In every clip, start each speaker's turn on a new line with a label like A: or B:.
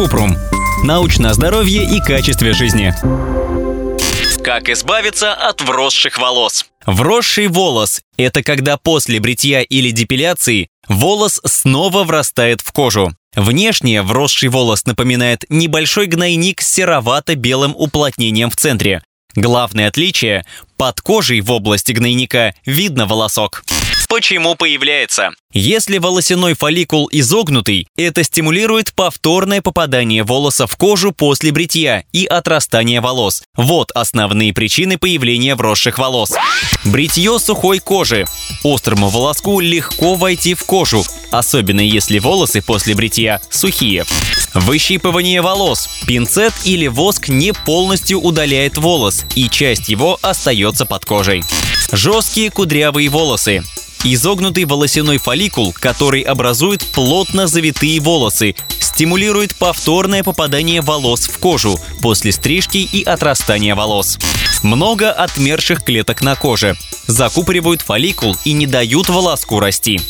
A: Купрум. Научное здоровье и качестве жизни. Как избавиться от вросших волос? Вросший волос – это когда после бритья или депиляции волос снова врастает в кожу. Внешне вросший волос напоминает небольшой гнойник с серовато-белым уплотнением в центре. Главное отличие – под кожей в области гнойника видно волосок. Почему появляется? Если волосяной фолликул изогнутый, это стимулирует повторное попадание волоса в кожу после бритья и отрастания волос. Вот основные причины появления вросших волос. Бритье сухой кожи. Острому волоску легко войти в кожу, особенно если волосы после бритья сухие. Выщипывание волос. Пинцет или воск не полностью удаляет волос, и часть его остается под кожей. Жесткие кудрявые волосы. Изогнутый волосяной фолликул, который образует плотно завитые волосы, стимулирует повторное попадание волос в кожу после стрижки и отрастания волос. Много отмерших клеток на коже. Закупоривают фолликул и не дают волоску расти.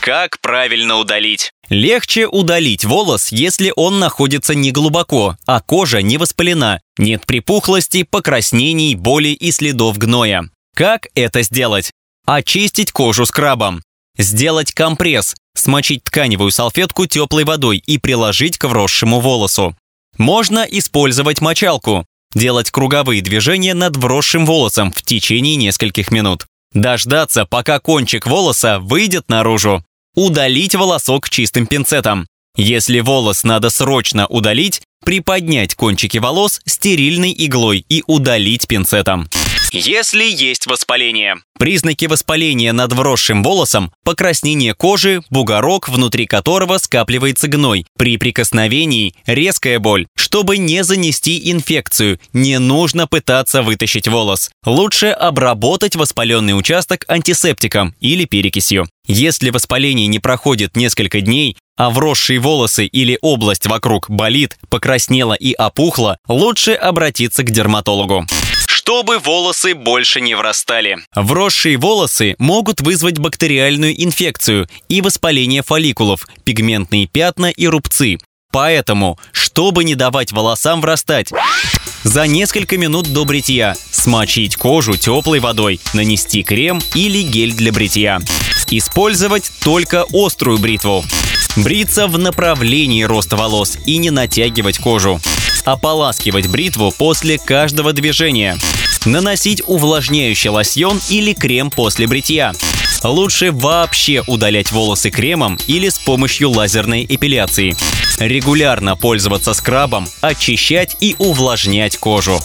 A: Как правильно удалить? Легче удалить волос, если он находится не глубоко, а кожа не воспалена, нет припухлости, покраснений, боли и следов гноя. Как это сделать? Очистить кожу скрабом. Сделать компресс, смочить тканевую салфетку теплой водой и приложить к вросшему волосу. Можно использовать мочалку, делать круговые движения над вросшим волосом в течение нескольких минут. Дождаться, пока кончик волоса выйдет наружу. Удалить волосок чистым пинцетом. Если волос надо срочно удалить, приподнять кончики волос стерильной иглой и удалить пинцетом. Если есть воспаление. Признаки воспаления над вросшим волосом – покраснение кожи, бугорок, внутри которого скапливается гной. При прикосновении – резкая боль. Чтобы не занести инфекцию, не нужно пытаться вытащить волос. Лучше обработать воспаленный участок антисептиком или перекисью. Если воспаление не проходит несколько дней, а вросшие волосы или область вокруг болит, покраснела и опухла, лучше обратиться к дерматологу чтобы волосы больше не врастали. Вросшие волосы могут вызвать бактериальную инфекцию и воспаление фолликулов, пигментные пятна и рубцы. Поэтому, чтобы не давать волосам врастать, за несколько минут до бритья смочить кожу теплой водой, нанести крем или гель для бритья. Использовать только острую бритву. Бриться в направлении роста волос и не натягивать кожу. Ополаскивать бритву после каждого движения. Наносить увлажняющий лосьон или крем после бритья. Лучше вообще удалять волосы кремом или с помощью лазерной эпиляции. Регулярно пользоваться скрабом, очищать и увлажнять кожу.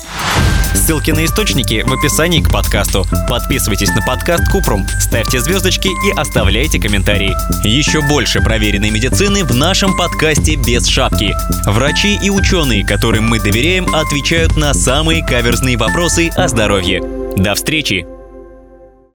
A: Ссылки на источники в описании к подкасту. Подписывайтесь на подкаст Купрум, ставьте звездочки и оставляйте комментарии. Еще больше проверенной медицины в нашем подкасте «Без шапки». Врачи и ученые, которым мы доверяем, отвечают на самые каверзные вопросы о здоровье. До встречи!